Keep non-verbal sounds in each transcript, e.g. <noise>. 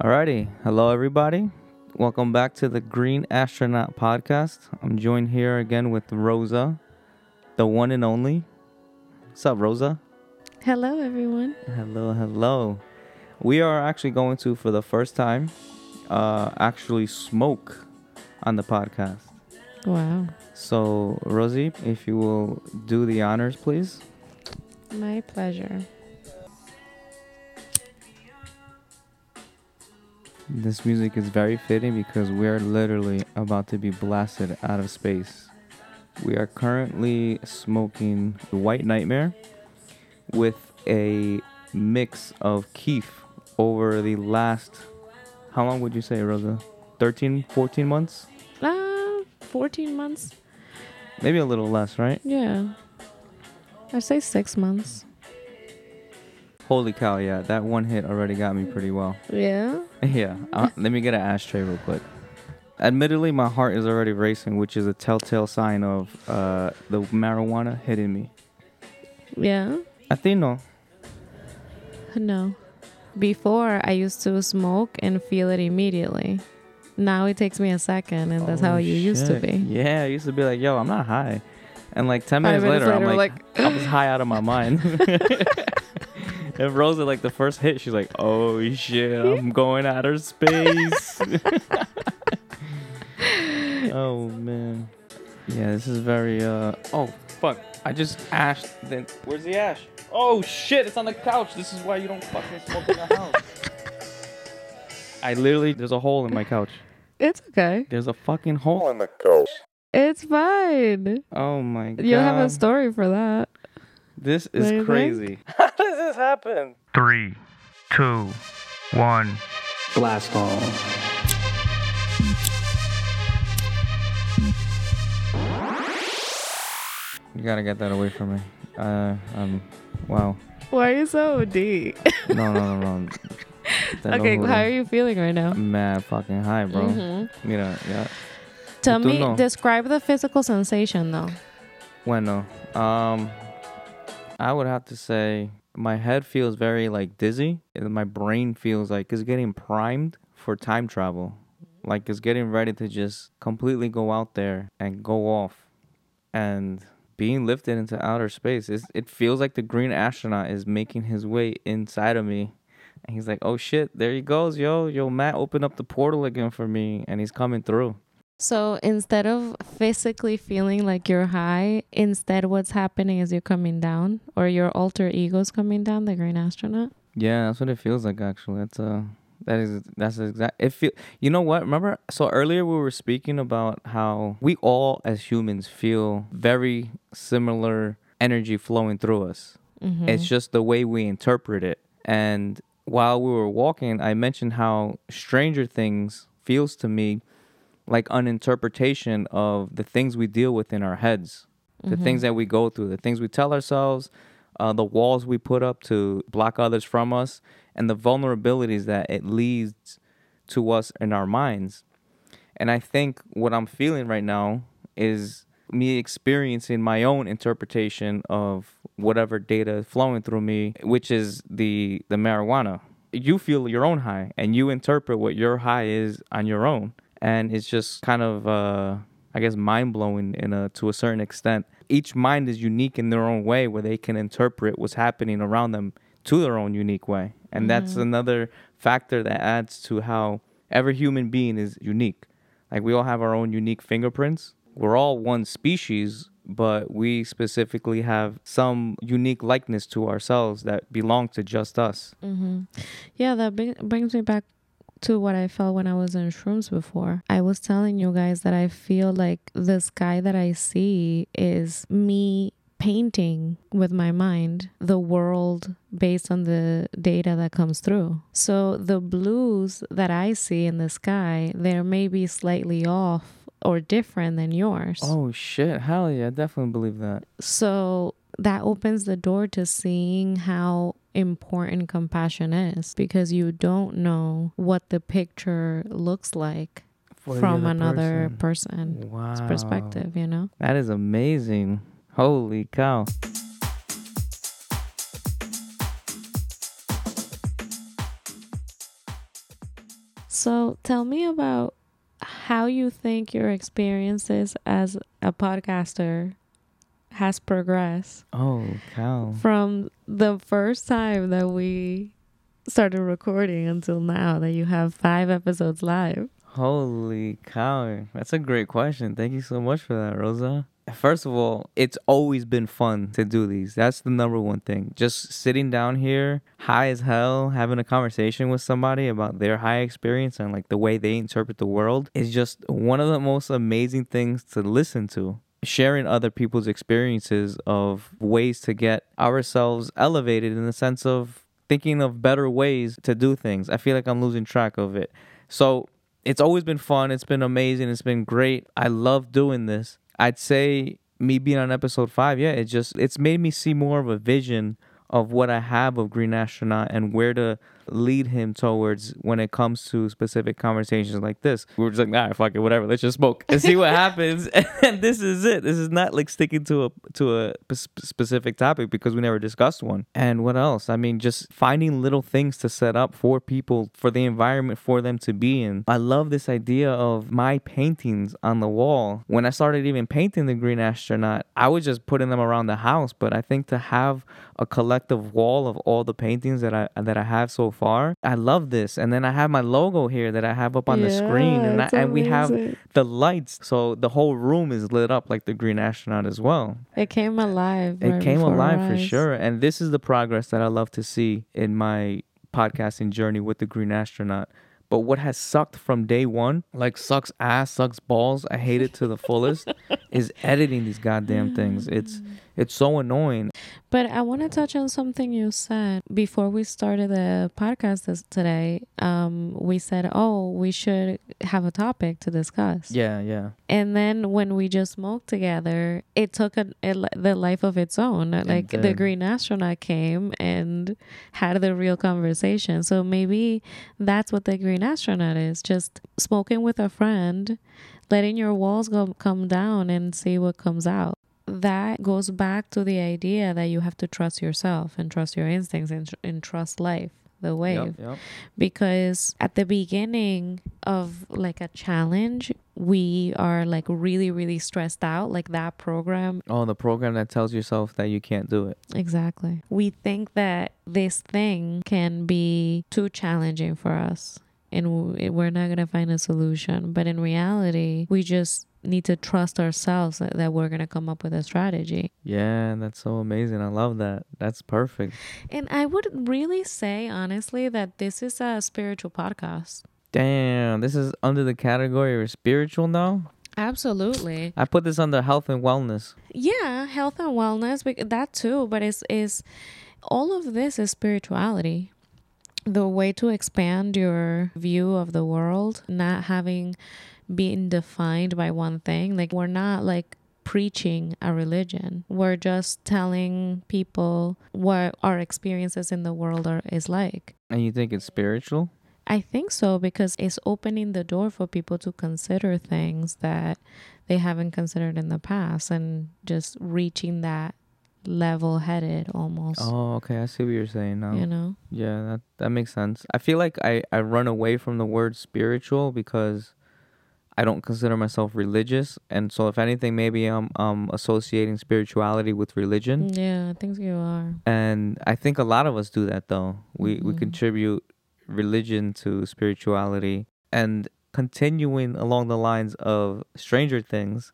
Alrighty. Hello, everybody. Welcome back to the Green Astronaut Podcast. I'm joined here again with Rosa, the one and only. What's up, Rosa? Hello, everyone. Hello, hello. We are actually going to, for the first time, uh, actually smoke on the podcast. Wow. So, Rosie, if you will do the honors, please. My pleasure. This music is very fitting because we are literally about to be blasted out of space. We are currently smoking the White Nightmare with a mix of keef over the last, how long would you say, Rosa? 13, 14 months? Uh, 14 months. Maybe a little less, right? Yeah. I'd say six months. Holy cow, yeah, that one hit already got me pretty well. Yeah. <laughs> Yeah, uh, let me get an ashtray real quick. Admittedly, my heart is already racing, which is a telltale sign of uh, the marijuana hitting me. Yeah. I think no. No. Before, I used to smoke and feel it immediately. Now it takes me a second, and that's how Oh, you used to be. Yeah, I used to be like, yo, I'm not high. And like 10 minutes, minutes later, I'm later, like, I was high out of my mind. <laughs> <laughs> <laughs> and Rosa, like the first hit, she's like, oh shit, I'm <laughs> going outer space. <laughs> oh man. Yeah, this is very, uh, oh fuck. I just ashed. Then, where's the ash? Oh shit, it's on the couch. This is why you don't fucking smoke in the house. I literally, there's a hole in my couch. It's okay. There's a fucking hole in the couch. It's fine. Oh my god. You have a story for that. This is you crazy. <laughs> How does this happen? Three, two, one. Blast off. You gotta get that away from me. Uh, um, wow. Why are you so deep? <laughs> No, no, no, no. That okay, how are you feeling right now? I'm mad fucking high, bro. Mhm. Mira, yeah. Tell me, no. describe the physical sensation though. Bueno, um, I would have to say my head feels very like dizzy, and my brain feels like it's getting primed for time travel. Like it's getting ready to just completely go out there and go off, and being lifted into outer space. It's, it feels like the green astronaut is making his way inside of me. And he's like, oh shit, there he goes, yo, yo, Matt opened up the portal again for me, and he's coming through. So instead of physically feeling like you're high, instead what's happening is you're coming down, or your alter ego's coming down, the green astronaut. Yeah, that's what it feels like actually. That's uh that is that's exact it feel you know what? Remember so earlier we were speaking about how we all as humans feel very similar energy flowing through us. Mm-hmm. It's just the way we interpret it. And while we were walking, I mentioned how Stranger Things feels to me like an interpretation of the things we deal with in our heads, the things that we go through, the things we tell ourselves, uh, the walls we put up to block others from us, and the vulnerabilities that it leads to us in our minds. And I think what I'm feeling right now is me experiencing my own interpretation of whatever data is flowing through me, which is the the marijuana. You feel your own high and you interpret what your high is on your own. And it's just kind of uh I guess mind blowing in a to a certain extent. Each mind is unique in their own way where they can interpret what's happening around them to their own unique way. And that's another factor that adds to how every human being is unique. Like we all have our own unique fingerprints. We're all one species, but we specifically have some unique likeness to ourselves that belong to just us. Mm-hmm. Yeah, that bring, brings me back to what I felt when I was in shrooms before. I was telling you guys that I feel like the sky that I see is me painting with my mind the world based on the data that comes through. So the blues that I see in the sky, they're maybe slightly off or different than yours. Oh shit, hell yeah, I definitely believe that. So that opens the door to seeing how important compassion is because you don't know what the picture looks like from another person. person's Wow. perspective, you know? That is amazing. Holy cow. So tell me about how you think your experiences as a podcaster has progressed Oh, cow. from the first time that we started recording until now that you have five episodes live. Holy cow. That's a great question. Thank you so much for that, Rosa. First of all, it's always been fun to do these. That's the number one thing. Just sitting down here, high as hell, having a conversation with somebody about their high experience and like the way they interpret the world is just one of the most amazing things to listen to. Sharing other people's experiences of ways to get ourselves elevated in the sense of thinking of better ways to do things. I feel like I'm losing track of it. So it's always been fun. It's been amazing. It's been great. I love doing this. I'd say me being on episode five, yeah, it just it's made me see more of a vision of what I have of Green Astronaut and where to lead him towards when it comes to specific conversations like this. We were just like, nah, fuck it, whatever. Let's just smoke and see what <laughs> happens. <laughs> And this is it. This is not like sticking to a to a p- specific topic because we never discussed one. And what else? I mean, just finding little things to set up for people, for the environment for them to be in. I love this idea of my paintings on the wall. When I started even painting the Green Astronaut, I was just putting them around the house. But I think to have a collective wall of all the paintings that I that I have so far, I love this. And then I have my logo here that I have up on the screen, and I, and we have the lights, so the whole room is lit up like the Green Astronaut as well. It came alive. It right came alive for sure. And this is the progress that I love to see in my podcasting journey with the Green Astronaut. But what has sucked from day one, like sucks ass, sucks balls, I hate it to the fullest, <laughs> is editing these goddamn things. It's <sighs> <laughs> it's so annoying. But I want to touch on something you said before we started the podcast this, today. Um, we said, "Oh, we should have a topic to discuss." Yeah, yeah. And then when we just smoked together, it took a, a the life of its own. Like the green astronaut came and had the real conversation. So maybe that's what the green astronaut is: just smoking with a friend, letting your walls go come down and see what comes out. That goes back to the idea that you have to trust yourself and trust your instincts and, tr- and trust life, the wave Yep, yep. because at the beginning of like a challenge we are like really really stressed out like that program Oh, the program that tells yourself that you can't do it. exactly we think that this thing can be too challenging for us and we're not going to find a solution but in reality we just need to trust ourselves that, that we're going to come up with a strategy Yeah, that's so amazing. I love that. That's perfect. and i would really say honestly that this is a spiritual podcast Damn, this is under the category of spiritual now. absolutely I put this under health and wellness. yeah health and wellness that too but it's is all of this is spirituality the way to expand your view of the world not having been defined by one thing. Like we're not like preaching a religion. We're just telling people what our experiences in the world are is like. And you think it's spiritual? I think so because it's opening the door for people to consider things that they haven't considered in the past and just reaching that level headed almost. Oh, okay. I see what you're saying now. You know? Yeah, that that makes sense. I feel like I I run away from the word spiritual because I don't consider myself religious, and so if anything, maybe I'm um associating spirituality with religion, Yeah, I think you are. and I think a lot of us do that though. We we Mhm. contribute religion to spirituality, and continuing along the lines of Stranger Things,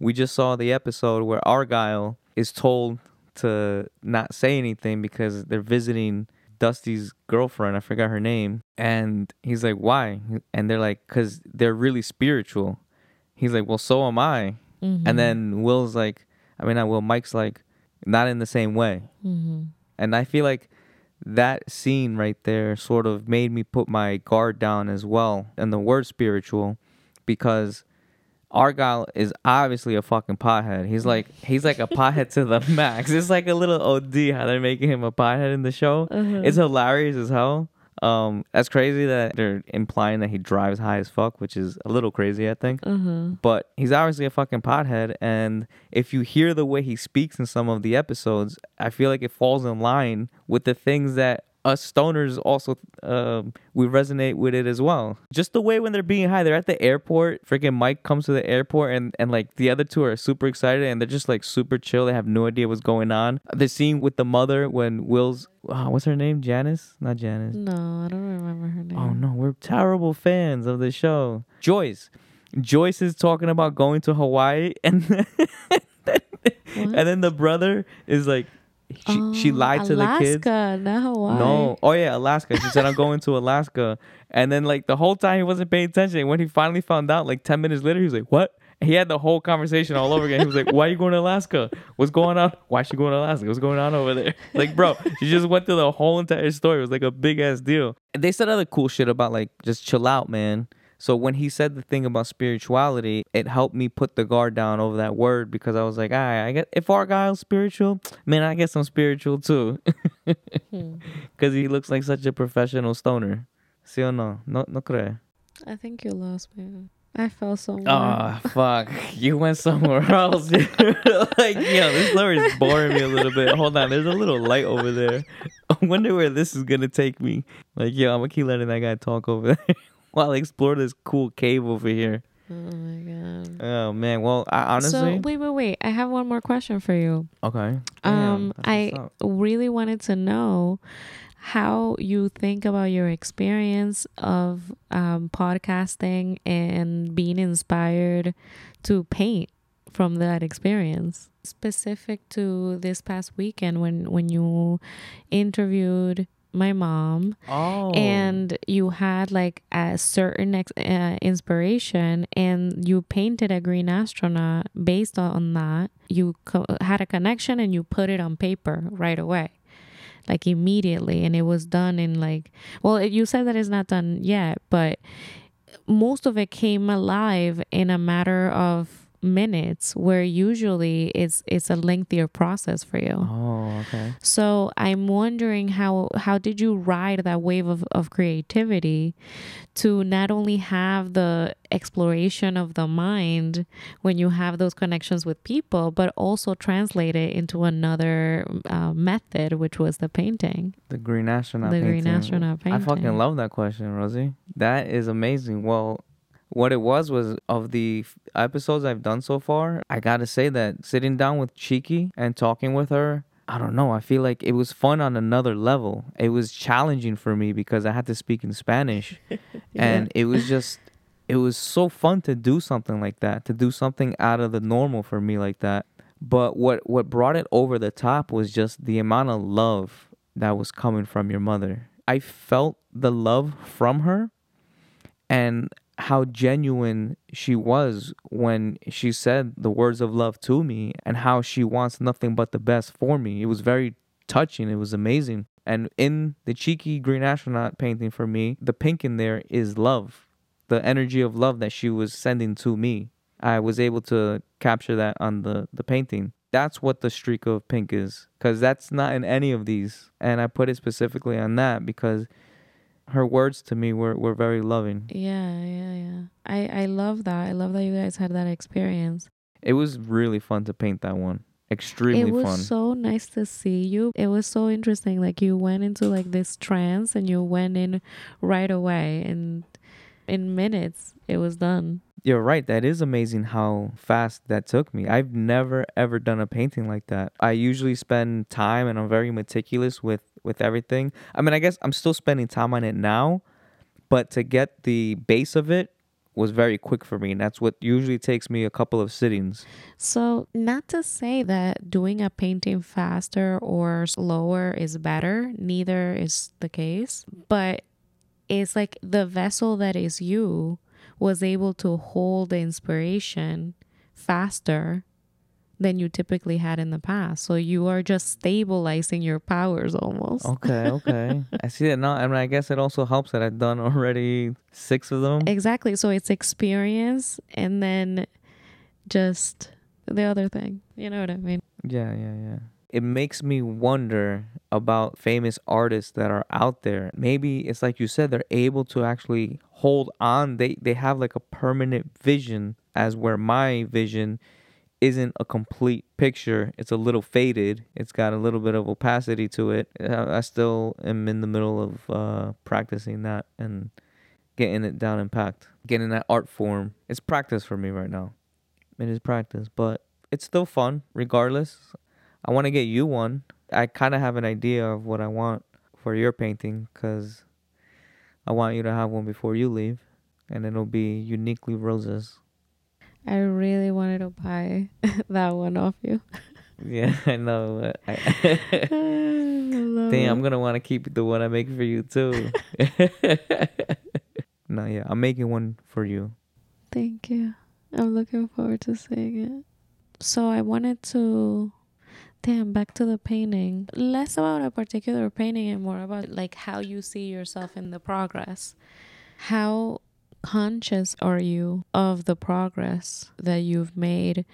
we just saw the episode where Argyle is told to not say anything because they're visiting Dusty's girlfriend. I forgot her name. And he's like, why? And they're like, because they're really spiritual. He's like, well, so am I. Mm-hmm. And then Will's like, I mean, not Will, Mike's like, not in the same way. hmm And I feel like that scene right there sort of made me put my guard down as well. And the word spiritual, because Argyle is obviously a fucking pothead. He's like he's like a pothead to the <laughs> max. It's like a little OD how they're making him a pothead in the show. Uh-huh. It's hilarious as hell. Um, that's crazy that they're implying that he drives high as fuck, which is a little crazy, I think Uh-huh. but he's obviously a fucking pothead and if you hear the way he speaks in some of the episodes i feel like it falls in line with the things that us stoners also um, we resonate with it as well. Just the way when they're being high, they're at the airport. Freaking Mike comes to the airport, and and like the other two are super excited, and they're just like super chill. They have no idea what's going on. The scene with the mother when Will's uh, what's her name? Janice? Not Janice. No, I don't remember her name. Oh no, we're terrible fans of the show. Joyce. Joyce is talking about going to Hawaii and <laughs> and then the brother is like she, she Oh, lied to the kids. Alaska, not Hawaii. No. Oh yeah, Alaska. She said I'm going to <laughs> Alaska. And then like the whole time he wasn't paying attention. And when he finally found out, like ten minutes later, he was like, What? And he had the whole conversation all over again. He was like, Why are you going to Alaska? What's going on? Why is she going to Alaska? What's going on over there? <laughs> Like, bro, she just went through the whole entire story. It was like a big ass deal. And they said other cool shit about like just chill out, man. So when he said the thing about spirituality, it helped me put the guard down over that word because I was like, ah, I get if Argyle's spiritual, man, I guess I'm spiritual too. Hmm. <laughs> Because he looks like such a professional stoner. ¿Sí o no? No, no cree. I think you lost me. I fell somewhere. Ah, fuck. You went somewhere <laughs> else. <laughs> like, yo, this story is boring me a little bit. Hold on. There's a little light over there. I wonder where this is going to take me. Like, yo, I'm going to keep letting that guy talk over there <laughs> while I explore this cool cave over here. Oh my god. Oh, man. Well, I honestly. So wait, wait, wait. I have one more question for you. okay. Um, Damn, I really wanted to know how you think about your experience of um, podcasting and being inspired to paint from that experience specific to this past weekend when when you interviewed my mom Oh. and you had like a certain ex- uh, inspiration and you painted a green astronaut based on that you co- had a connection and you put it on paper right away like immediately and it was done in like well it, you said that it's not done yet but most of it came alive in a matter of minutes where usually it's it's a lengthier process for you Oh, okay. so I'm wondering how how did you ride that wave of, of creativity to not only have the exploration of the mind when you have those connections with people, but also translate it into another uh, method, which was the painting, The Green Astronaut the green astronaut painting. I fucking love that question, Rosie. That is amazing. Well, what it was was of the f- episodes I've done so far, I gotta say that sitting down with Cheeky and talking with her, I don't know. I feel like it was fun on another level. It was challenging for me because I had to speak in Spanish, <laughs> and it was just, it was so fun to do something like that, to do something out of the normal for me like that. But what what brought it over the top was just the amount of love that was coming from your mother. I felt the love from her and how genuine she was when she said the words of love to me and how she wants nothing but the best for me. It was very touching. It was amazing. And in the cheeky green astronaut painting for me, the pink in there is love. The energy of love that she was sending to me. I was able to capture that on the, the painting. That's what the streak of pink is. Because that's not in any of these. And I put it specifically on that because her words to me were, were very loving. Yeah, yeah, yeah. I I love that. I love that you guys had that experience. It was really fun to paint that one. Extremely it was fun. so nice to see you. It was so interesting. Like you went into like this trance and you went in right away and in minutes it was done. You're right. That is amazing how fast that took me. I've never ever done a painting like that. I usually spend time and I'm very meticulous with with everything. I mean, I guess I'm still spending time on it now, but to get the base of it was very quick for me, and that's what usually takes me a couple of sittings. So, not to say that doing a painting faster or slower is better, neither is the case, but it's like the vessel that is you was able to hold the inspiration faster than you typically had in the past. So, you are just stabilizing your powers almost. Okay, okay. <laughs> I see that now. I mean, I guess it also helps that I've done already six of them. Exactly. So, it's experience and then just the other thing. You know what I mean? Yeah, yeah, yeah. It makes me wonder about famous artists that are out there. Maybe it's like you said, they're able to actually hold on. They they have like a permanent vision as where my vision isn't a complete picture. It's a little faded. It's got a little bit of opacity to it. I still am in the middle of uh, practicing that and getting it down in packed, getting that art form. It's practice for me right now. It is practice, but it's still fun regardless. I want to get you one. I kind of have an idea of what I want for your painting because I want you to have one before you leave, and it'll be uniquely roses. I really wanted to buy <laughs> that one off you. Yeah, <laughs> I know. I <laughs> Damn, I'm gonna want to keep the one I make for you too. no, yeah, I'm making one for you. Thank you. I'm looking forward to seeing it. So I wanted to damn back to the painting. Less about a particular painting and more about like how you see yourself in the progress. How conscious are you of the progress that you've made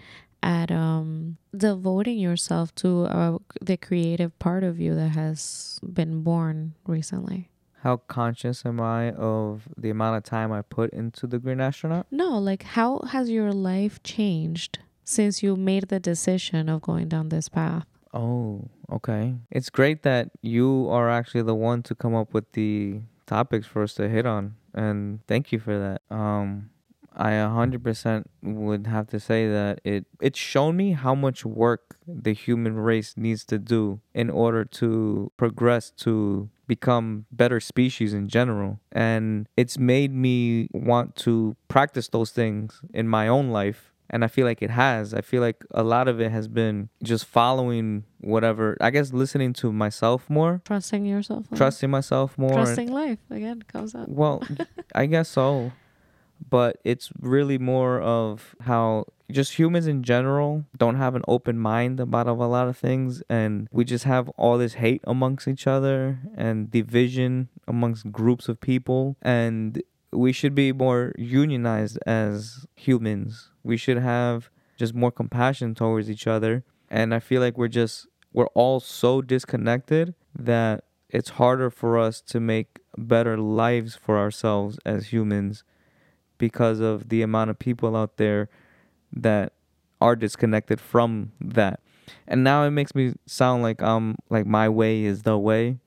at um devoting yourself to uh, the creative part of you that has been born recently? How conscious am I of the amount of time I put into the Green Astronaut? No, like how has your life changed since you made the decision of going down this path? Oh, okay. It's great that you are actually the one to come up with the topics for us to hit on, and thank you for that. Um, I 100% would have to say that it it's shown me how much work the human race needs to do in order to progress to become better species in general and it's made me want to practice those things in my own life and I feel like it has. I feel like a lot of it has been just following whatever. I guess listening to myself more, Trusting yourself. more? trusting myself more. Trusting life again comes up. well, <laughs> I guess so. But it's really more of how just humans in general don't have an open mind about a lot of things. And we just have all this hate amongst each other and division amongst groups of people. And we should be more unionized as humans. We should have just more compassion towards each other. And I feel like we're just, we're all so disconnected that it's harder for us to make better lives for ourselves as humans because of the amount of people out there that are disconnected from that. And now it makes me sound like um like my way is the way,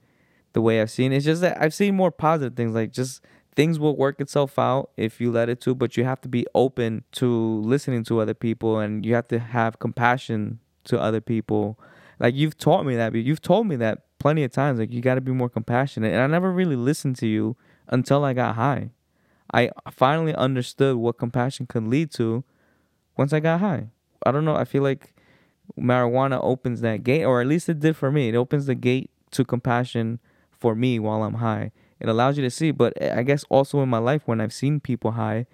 the way I've seen. It's just that I've seen more positive things like just things will work itself out if you let it to, but you have to be open to listening to other people and you have to have compassion to other people. Like you've taught me that, you've told me that plenty of times. Like you got to be more compassionate, and I never really listened to you until I got high. I finally understood what compassion could lead to once I got high. I don't know. I feel like marijuana opens that gate, or at least it did for me. It opens the gate to compassion for me while I'm high. It allows you to see, but I guess also in my life when I've seen people high,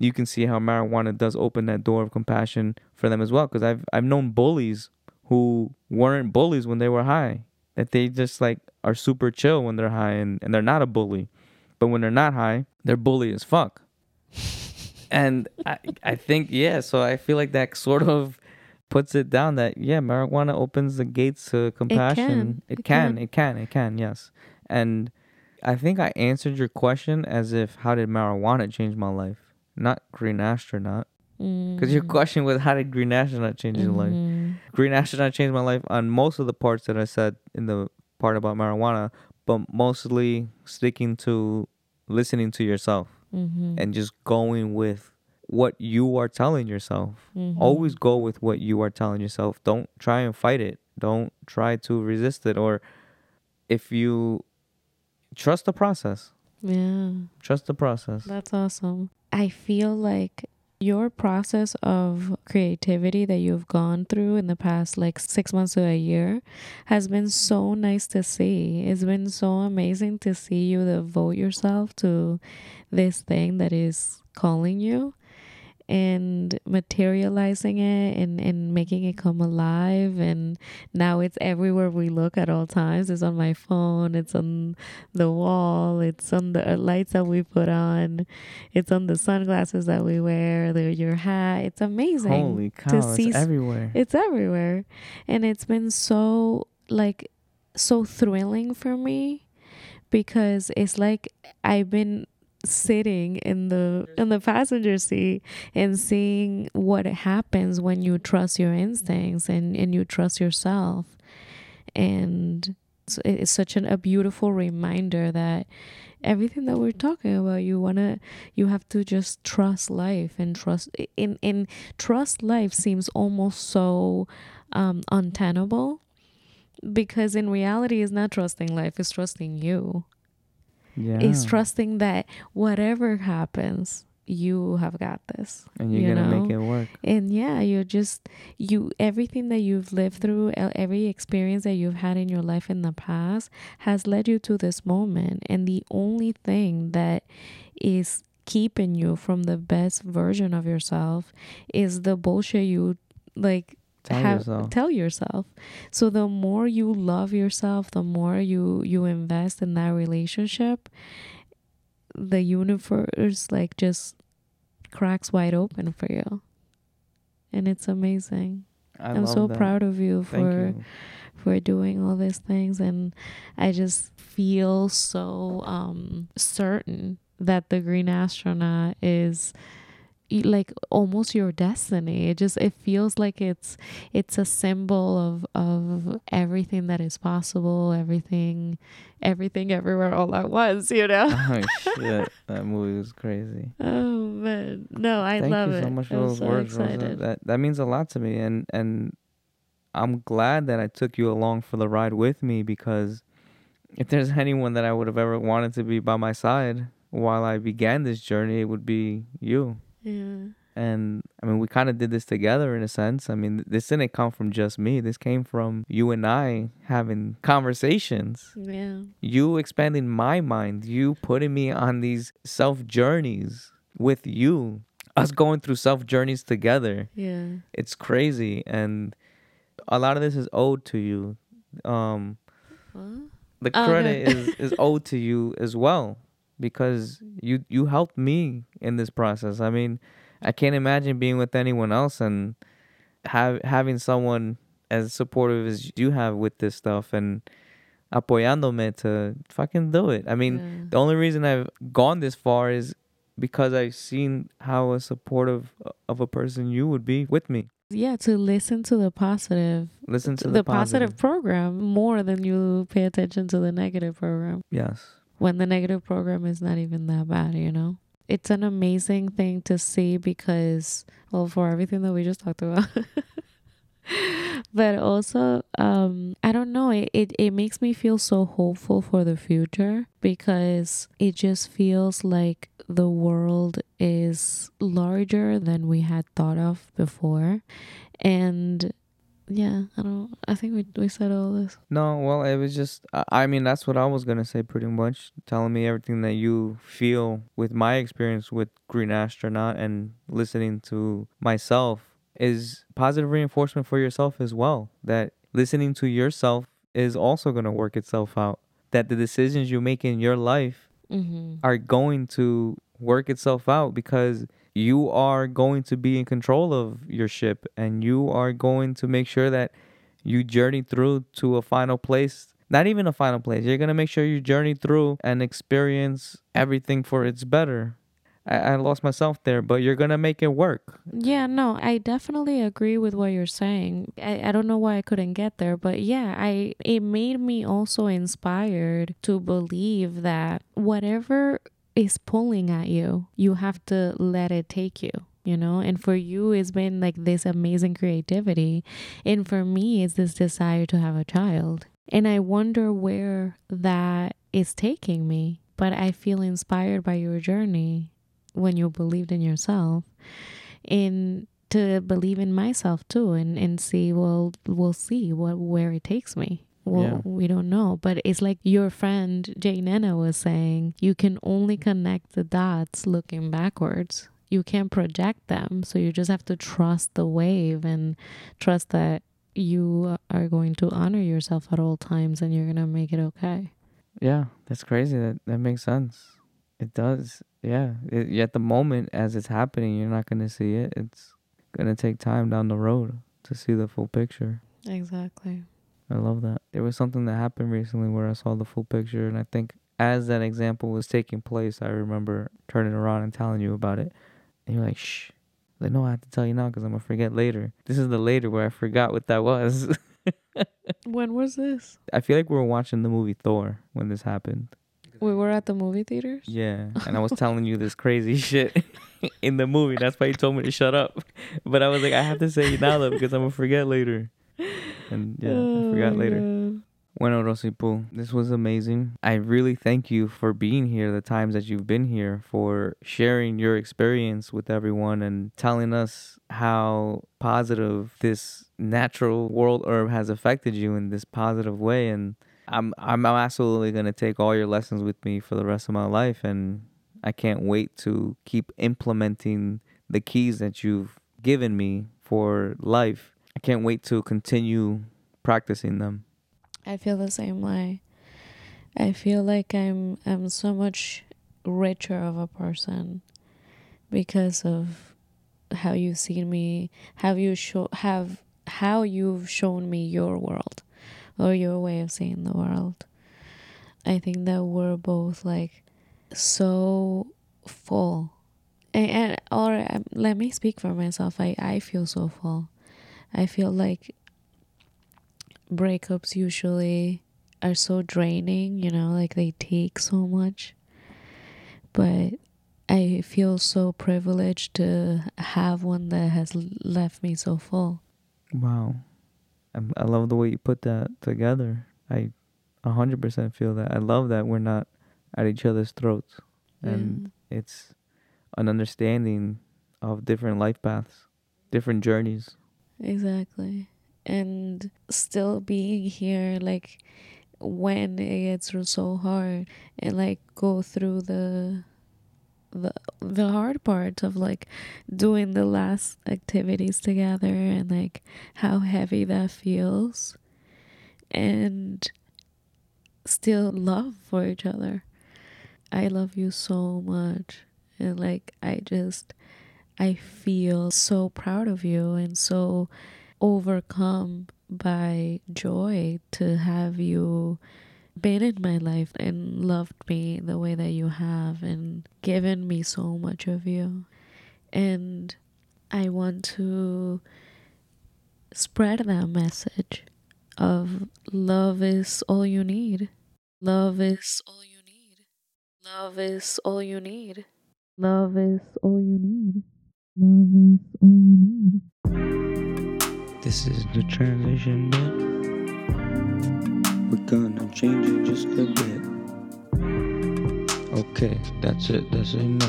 you can see how marijuana does open that door of compassion for them as well. Because I've I've known bullies who weren't bullies when they were high. That they just like are super chill when they're high and, and they're not a bully. But when they're not high, they're bully as fuck. <laughs> and I I think yeah, so I feel like that sort of puts it down that yeah, marijuana opens the gates to compassion. It can, It can, can. it can, it can, yes. And I think I answered your question as if how did marijuana change my life? Not Green Astronaut. Because your Mm. question was how did Green Astronaut change your life? Mhm. Green Astronaut changed my life on most of the parts that I said in the part about marijuana, but mostly sticking to listening to yourself Mhm. and just going with what you are telling yourself. Mhm. Always go with what you are telling yourself. Don't try and fight it. Don't try to resist it. Or if you trust the process, Yeah. trust the process. That's awesome. I feel like your process of creativity that you've gone through in the past like six months to a year has been so nice to see. It's been so amazing to see you devote yourself to this thing that is calling you and materializing it and, and making it come alive. And now it's everywhere we look at all times. It's on my phone. It's on the wall. It's on the uh, lights that we put on. It's on the sunglasses that we wear. The, your hat. It's amazing Holy cow, see it's s- everywhere. it's everywhere. And it's been so like so thrilling for me because it's like i've been sitting in the in the passenger seat and seeing what happens when you trust your instincts and and you trust yourself. And so it's such an, a beautiful reminder that everything that we're talking about you want to you have to just trust life and trust in in trust life seems almost so um untenable because in reality it's not trusting life it's trusting you Yeah. it's trusting that whatever happens you have got this and you're you gonna make it work. and yeah you're just you everything that you've lived through every experience that you've had in your life in the past has led you to this moment and the only thing that is keeping you from the best version of yourself is the bullshit you like Tell have- yourself. tell yourself so the more you love yourself the more you you invest in that relationship the universe like just cracks wide open for you and it's amazing I i'm so that. proud of you for you. for doing all these things and i just feel so um certain that the green astronaut is like almost your destiny. It just it feels like it's it's a symbol of of everything that is possible everything everything everywhere all at once you know? <laughs> Oh shit, that movie was crazy. <laughs> oh man. No i Thank love you it. so much for i'm those so words, That that means a lot to me, and and I'm glad that I took you along for the ride with me because if there's <laughs> anyone that I would have ever wanted to be by my side while I began this journey, it would be you. Yeah And I mean, we kind of did this together in a sense. I mean, this didn't come from just me. This came from you and I having conversations. yeah You expanding my mind. You putting me on these self journeys with you. Us going through self journeys together. yeah It's crazy. And a lot of this is owed to you. Um, what? the Oh, credit okay. is, is <laughs> owed to you as well because you you helped me in this process. I mean, I can't imagine being with anyone else and have having someone as supportive as you have with this stuff and apoyándome to fucking do it. I mean, Yeah. the only reason I've gone this far is because I've seen how a supportive uh, of a person you would be with me. yeah to listen to the positive Listen to the, the, positive. program more than you pay attention to the negative program Yes. When the negative program is not even that bad you know? It's an amazing thing to see because well for everything that we just talked about. <laughs> But also um i don't know it, it it makes me feel so hopeful for the future because it just feels like the world is larger than we had thought of before. And yeah i don't i think we, we said all this No, well, it was just, I mean, that's what I was going to say pretty much. Telling me everything that you feel with my experience with Green Astronaut and listening to myself is positive reinforcement for yourself as well. That listening to yourself is also going to work itself out. That the decisions you make in your life mm-hmm. are going to work itself out because you are going to be in control of your ship and you are going to make sure that you journey through to a final place not even a final place. You're going to make sure you journey through and experience everything for its better. I, I lost myself there but you're going to make it work. Yeah, no, I definitely agree with what you're saying. I, I don't know why I couldn't get there, but yeah, I it made me also inspired to believe that whatever is pulling at you, you have to let it take you. You know, and for you, it's been like this amazing creativity. And for me, it's this desire to have a child. And I wonder where that is taking me. But I feel inspired by your journey when you believed in yourself and to believe in myself too and and see well we'll see what where it takes me well Yeah. we don't know but it's like your friend jay nena was saying you can only connect the dots looking backwards. You can't project them so you just have to trust the wave and trust that you are going to honor yourself at all times and you're gonna make it okay. Yeah that's crazy. That that makes sense. It does. Yeah. It, at the moment as it's happening you're not going to see it. It's going to take time down the road to see the full picture. Exactly I love that. There was something that happened recently where I saw the full picture, and I think as that example was taking place, I remember turning around and telling you about it. And you're like, shh. Like, no, I have to tell you now because I'm going to forget later. This is the later where I forgot what that was. <laughs> When was this? I feel like we were watching the movie Thor when this happened. We were at the movie theaters. Yeah. And I was <laughs> telling you this crazy shit <laughs> in the movie. That's why you told me to shut up. But I was like, I have to say it now though because I'm going to forget later. <laughs> And yeah, I oh, forgot Oh, later. God. Bueno, Rosipu, this was amazing. I really thank you for being here, the times that you've been here, for sharing your experience with everyone and telling us how positive this natural world herb has affected you in this positive way. And I'm I'm absolutely gonna take all your lessons with me for the rest of my life, and I can't wait to keep implementing the keys that you've given me for life. I can't wait to continue practicing them. I feel the same way. I feel like I'm I'm so much richer of a person because of how you've seen me, how you show have how you've shown me your world or your way of seeing the world. I think that we're both like so full. And, and or um, let me speak for myself. I I feel so full. I feel like breakups usually are so draining, you know, like they take so much. But I feel so privileged to have one that has left me so full. Wow. I, I love the way you put that together. I 100% feel that. I love that we're not at each other's throats. And it's an understanding of different life paths, different journeys. Exactly. And still being here, like when it gets so hard, and like go through the the the hard part of like doing the last activities together and like how heavy that feels, and still love for each other. I love you so much, and like I just I feel so proud of you and so overcome by joy to have you been in my life and loved me the way that you have and given me so much of you. And I want to spread that message of love is all you need. Love is all you need. Love is all you need. Love is all you need. Love is all you need. This is the transition bit. We're gonna change it just a bit. Okay, that's it. That's enough.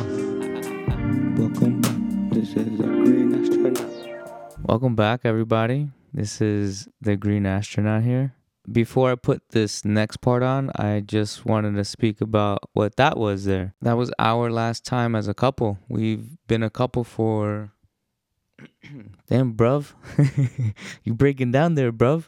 Welcome back. This is the Green Astronaut. Welcome back, everybody. This is the Green Astronaut here. Before I put this next part on, I just wanted to speak about what that was there. That was our last time as a couple. We've been a couple for <clears throat> Damn, bruv. <laughs> you breaking down there, bruv.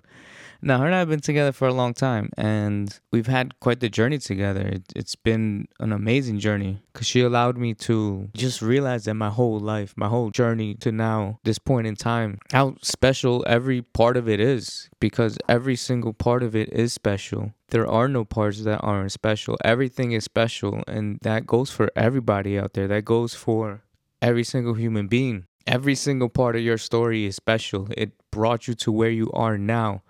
Now, her and I have been together for a long time, and we've had quite the journey together. It, it's been an amazing journey because she allowed me to just realize that my whole life, my whole journey to now, this point in time, how special every part of it is because every single part of it is special. There are no parts that aren't special. Everything is special, and that goes for everybody out there. That goes for every single human being. Every single part of your story is special. It brought you to where you are now.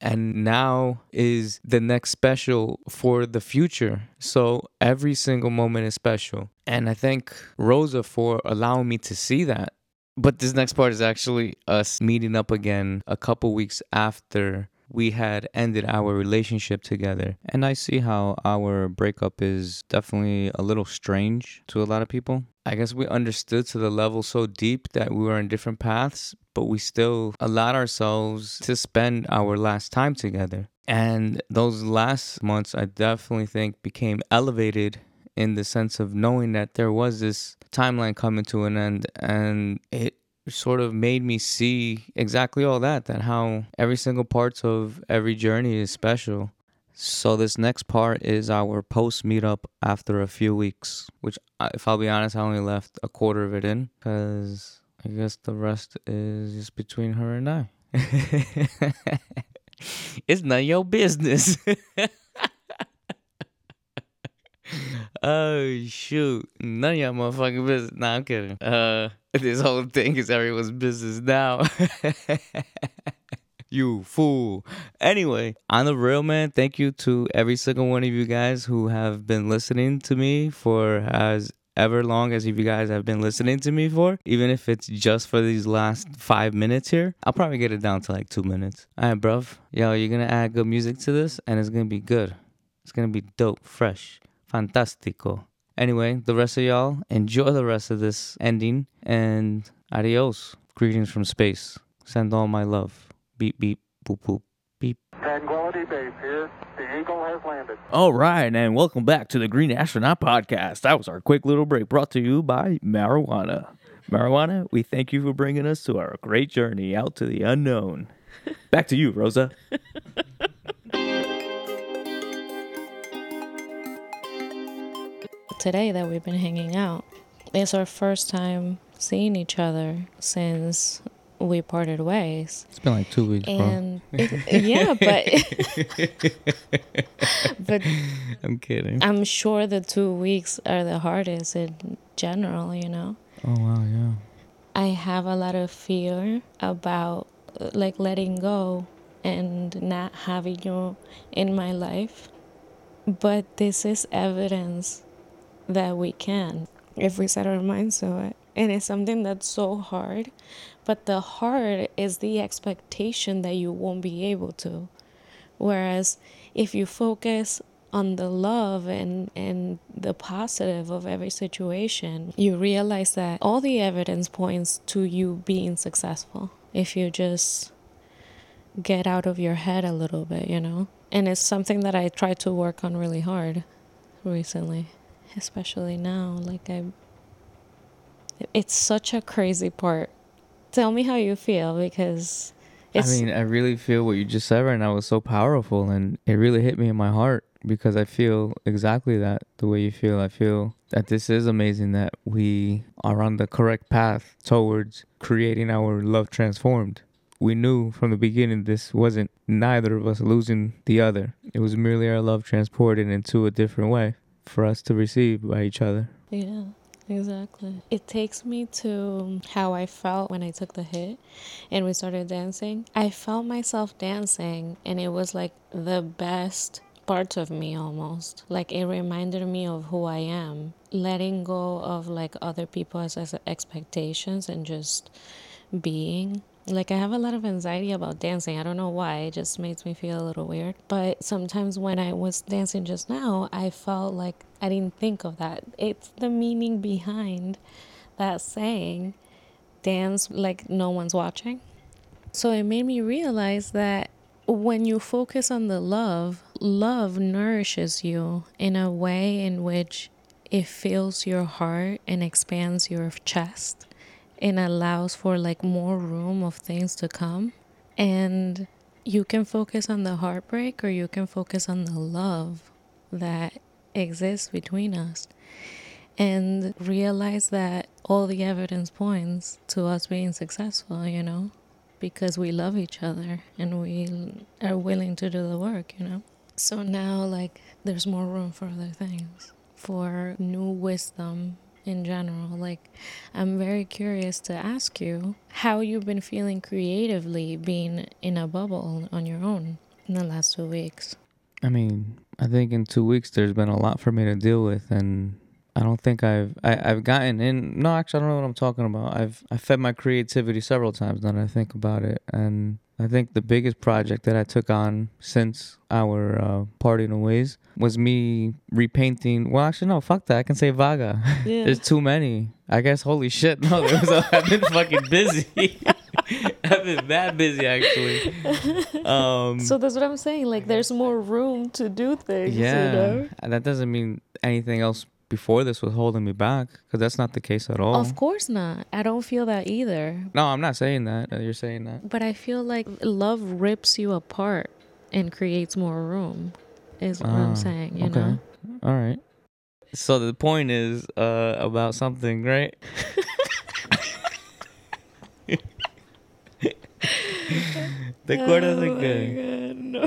And now is the next special for the future. So every single moment is special. And I thank Rosa for allowing me to see that. But this next part is actually us meeting up again a couple weeks after we had ended our relationship together. And I see how our breakup is definitely a little strange to a lot of people. I guess we understood to the level so deep that we were on different paths, but we still allowed ourselves to spend our last time together. And those last months, I definitely think, became elevated in the sense of knowing that there was this timeline coming to an end and it sort of made me see exactly all that that how every single parts of every journey is special so this next part is our post meetup after a few weeks which if i'll be honest i only left a quarter of it in because i guess the rest is just between her and i <laughs> it's none of your business <laughs> Oh shoot! None of y'all motherfucking business. Nah, I'm kidding. Uh, <laughs> this whole thing is everyone's business now. You fool. Anyway, on the real man, thank you to every single one of you guys who have been listening to me for as ever long as you guys have been listening to me for, even if it's just for these last five minutes here, I'll probably get it down to like two minutes. All right, bruv. Yo, you're gonna add good music to this, and it's gonna be good. It's gonna be dope, fresh, fantastico. Anyway, the rest of y'all, enjoy the rest of this ending, and adios. Greetings from space. Send all my love. Beep, beep, boop, boop, beep. Tranquility Base here. The Eagle has landed. All right, and welcome back to the Green Astronaut Podcast. That was our quick little break brought to you by marijuana. Marijuana, we thank you for bringing us to our great journey out to the unknown. <laughs> Back to you, Rosa. <laughs> Today that we've been hanging out, it's our first time seeing each other since we parted ways. It's been like two weeks, And <laughs> it- yeah, but <laughs> but I'm kidding. I'm sure the two weeks are the hardest in general, you know. Oh wow, yeah. I have a lot of fear about like letting go and not having you in my life. But this is evidence that we can if we set our minds to it. And it's something that's so hard. But the hard is the expectation that you won't be able to. Whereas if you focus on the love and, and the positive of every situation, you realize that all the evidence points to you being successful. If you just get out of your head a little bit, you know? And it's something that I try to work on really hard recently, especially now. Like, I. It's such a crazy part. Tell me how you feel because it's. I mean, I really feel what you just said right now was so powerful and it really hit me in my heart because I feel exactly that the way you feel. I feel that this is amazing that we are on the correct path towards creating our love transformed. We knew from the beginning this wasn't neither of us losing the other. It was merely our love transported into a different way for us to receive by each other. Yeah, exactly. It takes me to how I felt when I took the hit and we started dancing. I felt myself dancing, and it was like the best part of me almost. Like it reminded me of who I am, letting go of like other people's ex- expectations and just being. Like I have a lot of anxiety about dancing. I don't know why. It just makes me feel a little weird. But sometimes when I was dancing just now, I felt like I didn't think of that. It's the meaning behind that saying, dance like no one's watching. So it made me realize that when you focus on the love, love nourishes you in a way in which it fills your heart and expands your chest and allows for like more room of things to come. And you can focus on the heartbreak or you can focus on the love that exists between us and realize that all the evidence points to us being successful, you know, because we love each other and we are willing to do the work, you know. So now, like, there's more room for other things, for new wisdom in general. Like, I'm very curious to ask you how you've been feeling creatively being in a bubble on your own in the last two weeks. I mean, I think in two weeks there's been a lot for me to deal with, and I don't think I've I, I've gotten in. No, actually, I don't know what I'm talking about. I've I fed my creativity several times now that I think about it, and I think the biggest project that I took on since our uh, parting ways was me repainting. Well, actually, no, fuck that. I can say Vaga. <laughs> Yeah. There's too many. I guess. Holy shit! No, there was. A, <laughs> I've been fucking busy. <laughs> I've been that busy actually. Um, So that's what I'm saying. Like, there's more room to do things. yeah, You know? and that doesn't mean anything else before this was holding me back because that's not the case at all. Of course not. I don't feel that either. No, I'm not saying that. uh, You're saying that. But I feel like love rips you apart and creates more room. Is what Ah, I'm saying. You okay. know. All right. So the point is uh, about something, right? ¿Te acuerdas de Oh no.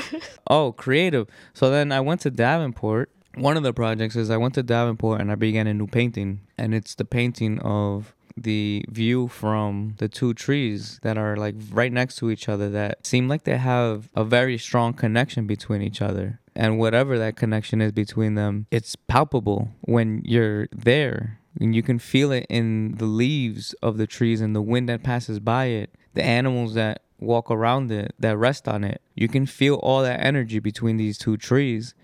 Oh, creative. So then I went to Davenport one of the projects is I went to Davenport and I began a new painting, and it's the painting of the view from the two trees that are like right next to each other that seem like they have a very strong connection between each other. And whatever that connection is between them, it's palpable when you're there. And you can feel it in the leaves of the trees and the wind that passes by it, the animals that walk around it, that rest on it. You can feel all that energy between these two trees.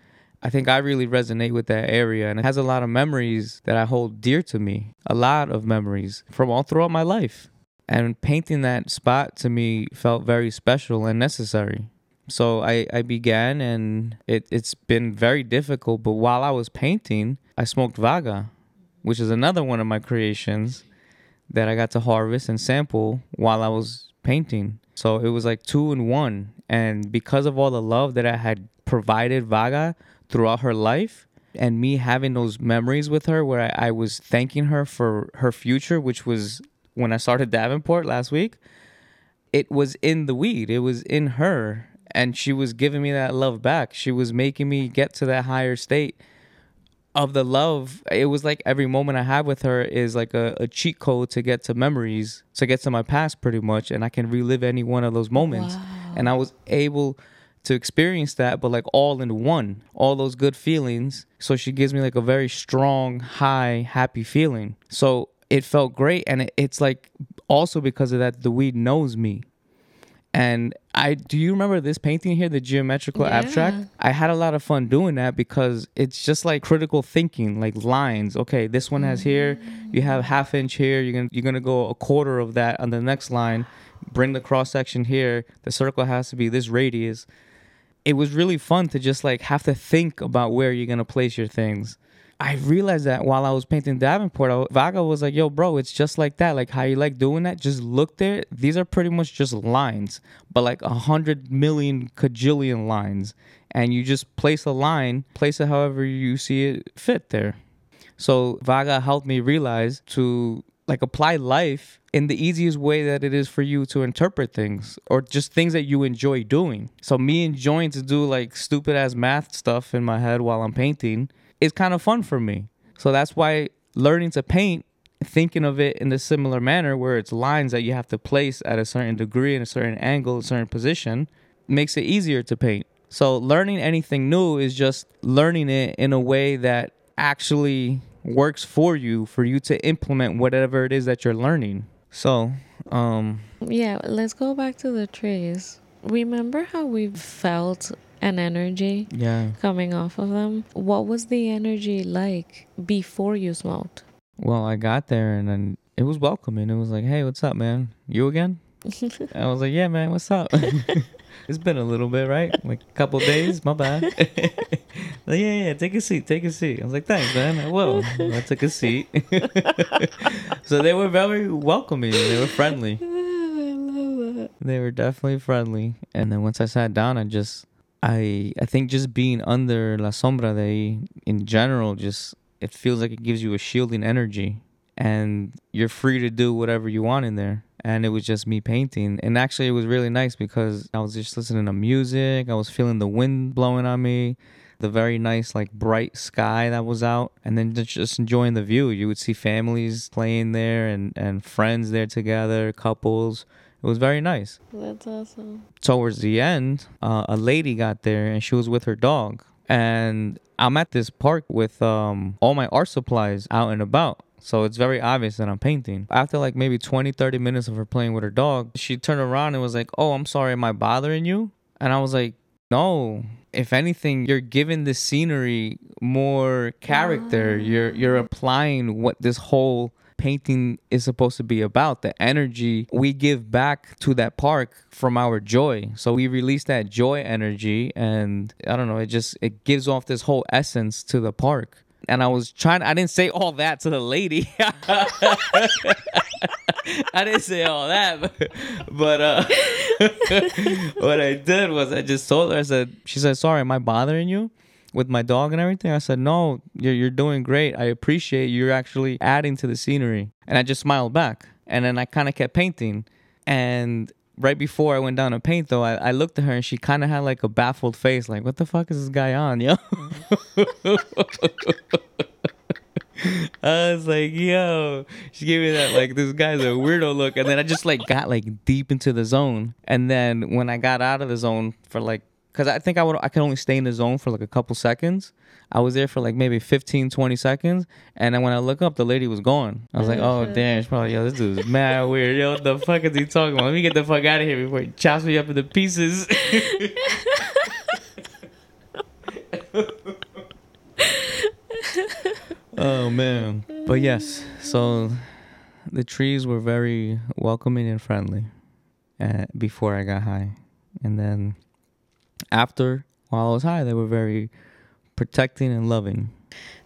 I think I really resonate with that area and it has a lot of memories that I hold dear to me. A lot of memories from all throughout my life. And painting that spot to me felt very special and necessary. So I, I began and it, it's been very difficult. But while I was painting, I smoked Vaga, which is another one of my creations that I got to harvest and sample while I was painting. So it was like two in one. And because of all the love that I had provided Vaga throughout her life, and me having those memories with her where I, I was thanking her for her future, which was when I started Davenport last week, it was in the weed. It was in her. And she was giving me that love back. She was making me get to that higher state of the love. It was like every moment I have with her is like a, a cheat code to get to memories, to get to my past pretty much. And I can relive any one of those moments. And I was able to experience that, but like all in one, all those good feelings. So she gives me like a very strong, high, happy feeling. So it felt great. And it, it's like also because of that, the weed knows me. And I do you remember this painting here, the geometrical Yeah. abstract? I had a lot of fun doing that because it's just like critical thinking, like lines. Okay, this one has here, you have half inch here, you're gonna you're gonna go a quarter of that on the next line, bring the cross section here, the circle has to be this radius. It was really fun to just like have to think about where you're gonna place your things. I realized that while I was painting Davenport, I, Vaga was like, "Yo, bro, it's just like that. Like how you like doing that. Just look there. These are pretty much just lines, but like a hundred million cajillion lines, and you just place a line, place it however you see it fit there." So Vaga helped me realize to like apply life in the easiest way that it is for you to interpret things or just things that you enjoy doing. So me enjoying to do like stupid ass math stuff in my head while I'm painting is kind of fun for me. So that's why learning to paint thinking of it in a similar manner where it's lines that you have to place at a certain degree in a certain angle, a certain position makes it easier to paint. So learning anything new is just learning it in a way that actually works for you for you to implement whatever it is that you're learning. So, um Yeah, let's go back to the trees. Remember how we felt an energy yeah. coming off of them? What was the energy like before you smoked? Well, I got there and then it was welcoming. It was like, "Hey, what's up, man? You again?" <laughs> I was like, "Yeah, man. What's up?" <laughs> it's been a little bit, right? Like a couple days. My bad. <laughs> <laughs> like, yeah, yeah. Take a seat. Take a seat. I was like, "Thanks, man." I will. I took a seat. <laughs> so they were very welcoming. They were friendly. I love that. They were definitely friendly. And then once I sat down, I just, I, I think just being under La Sombra de in general, just it feels like it gives you a shielding energy, and you're free to do whatever you want in there. And it was just me painting, and actually it was really nice because I was just listening to music. I was feeling the wind blowing on me. The very nice, like bright sky that was out, and then just- enjoying the view. You would see families playing there and, and friends there together, couples. It was very nice. That's awesome. Towards the end, uh, a lady got there and she was with her dog. And I'm at this park with um, all my art supplies out and about. So it's very obvious that I'm painting. After like maybe 20, 30 minutes of her playing with her dog, she turned around and was like, Oh, I'm sorry, am I bothering you? And I was like, No. If anything, you're giving the scenery more character. Ah. You're you're applying what this whole painting is supposed to be about the energy we give back to that park from our joy so we release that joy energy and i don't know it just it gives off this whole essence to the park and i was trying i didn't say all that to the lady <laughs> i didn't say all that but, but uh <laughs> what i did was i just told her i said she said sorry am i bothering you with my dog and everything. I said, "No, you're you're doing great. I appreciate you're actually adding to the scenery." And I just smiled back. And then I kind of kept painting, and right before I went down to paint though, I, I looked at her and she kind of had like a baffled face, like, "What the fuck is this guy on, yo?" <laughs> I was like, "Yo," she gave me that like this guy's a weirdo look, and then I just like got like deep into the zone, and then when I got out of the zone for like, cause I think I would I could only stay in the zone for like a couple seconds. I was there for like maybe 15, 20 seconds, and then when I look up, the lady was gone. I was like, "Oh damn!" She's probably yo, this dude's mad <laughs> weird. Yo, what the fuck is he talking about? Let me get the fuck out of here before he chops me up into pieces. <laughs> oh man. But yes, so the trees were very welcoming and friendly uh, before I got high. And then after, while I was high, they were very protecting and loving.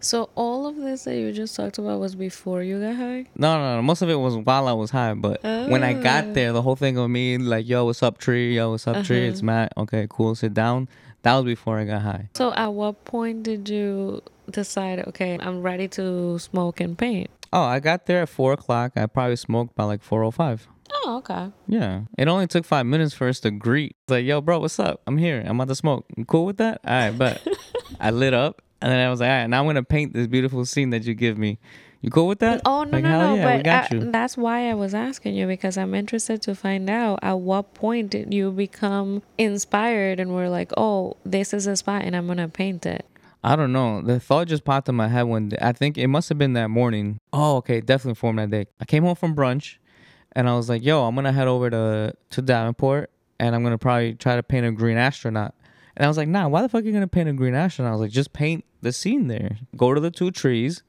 So all of this that you just talked about was before you got high? No, no, no. Most of it was while I was high, but when I Oh. got there, the whole thing of me like, "Yo, what's up, tree? Yo, what's up, tree? Uh-huh. It's Matt. Okay, cool. Sit down." That was before I got high. So at what point did you decide, okay, I'm ready to smoke and paint? Oh, I got there at four o'clock. I probably smoked by like four o five. Oh, okay. Yeah, it only took five minutes for us to greet. It's like, "Yo, bro, what's up? I'm here. I'm about to smoke. You cool with that?" All right, but <laughs> I lit up, and then I was like, "All right, now I'm gonna paint this beautiful scene that you give me. You cool with that?" Oh no Like, no no! yeah, but got I- you. that's why I was asking you because I'm interested to find out at what point did you become inspired and were like, oh, this is a spot and I'm gonna paint it. I don't know. The thought just popped in my head one day. I think it must have been that morning. Oh, okay, definitely formed that day. I came home from brunch, and I was like, "Yo, I'm gonna head over to to Davenport, and I'm gonna probably try to paint a green astronaut." And I was like, "Nah, why the fuck are you gonna paint a green astronaut?" I was like, "Just paint the scene there. Go to the two trees,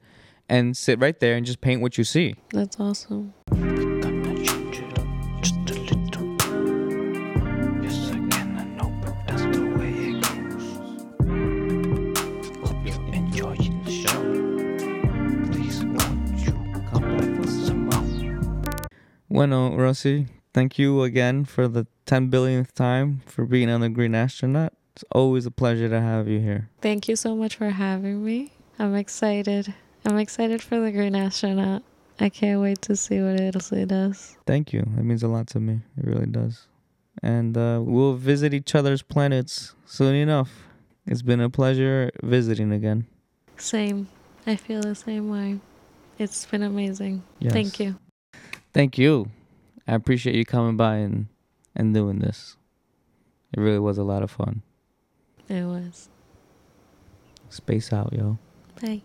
and sit right there and just paint what you see." That's awesome. Bueno, Rossi, thank you again for the 10 billionth time for being on the Green Astronaut. It's always a pleasure to have you here. Thank you so much for having me. I'm excited. I'm excited for the Green Astronaut. I can't wait to see what else it does. Thank you. That means a lot to me. It really does. And uh, we'll visit each other's planets soon enough. It's been a pleasure visiting again. Same. I feel the same way. It's been amazing. Yes. Thank you. Thank you. I appreciate you coming by and, and doing this. It really was a lot of fun. It was. Space out, yo. Bye.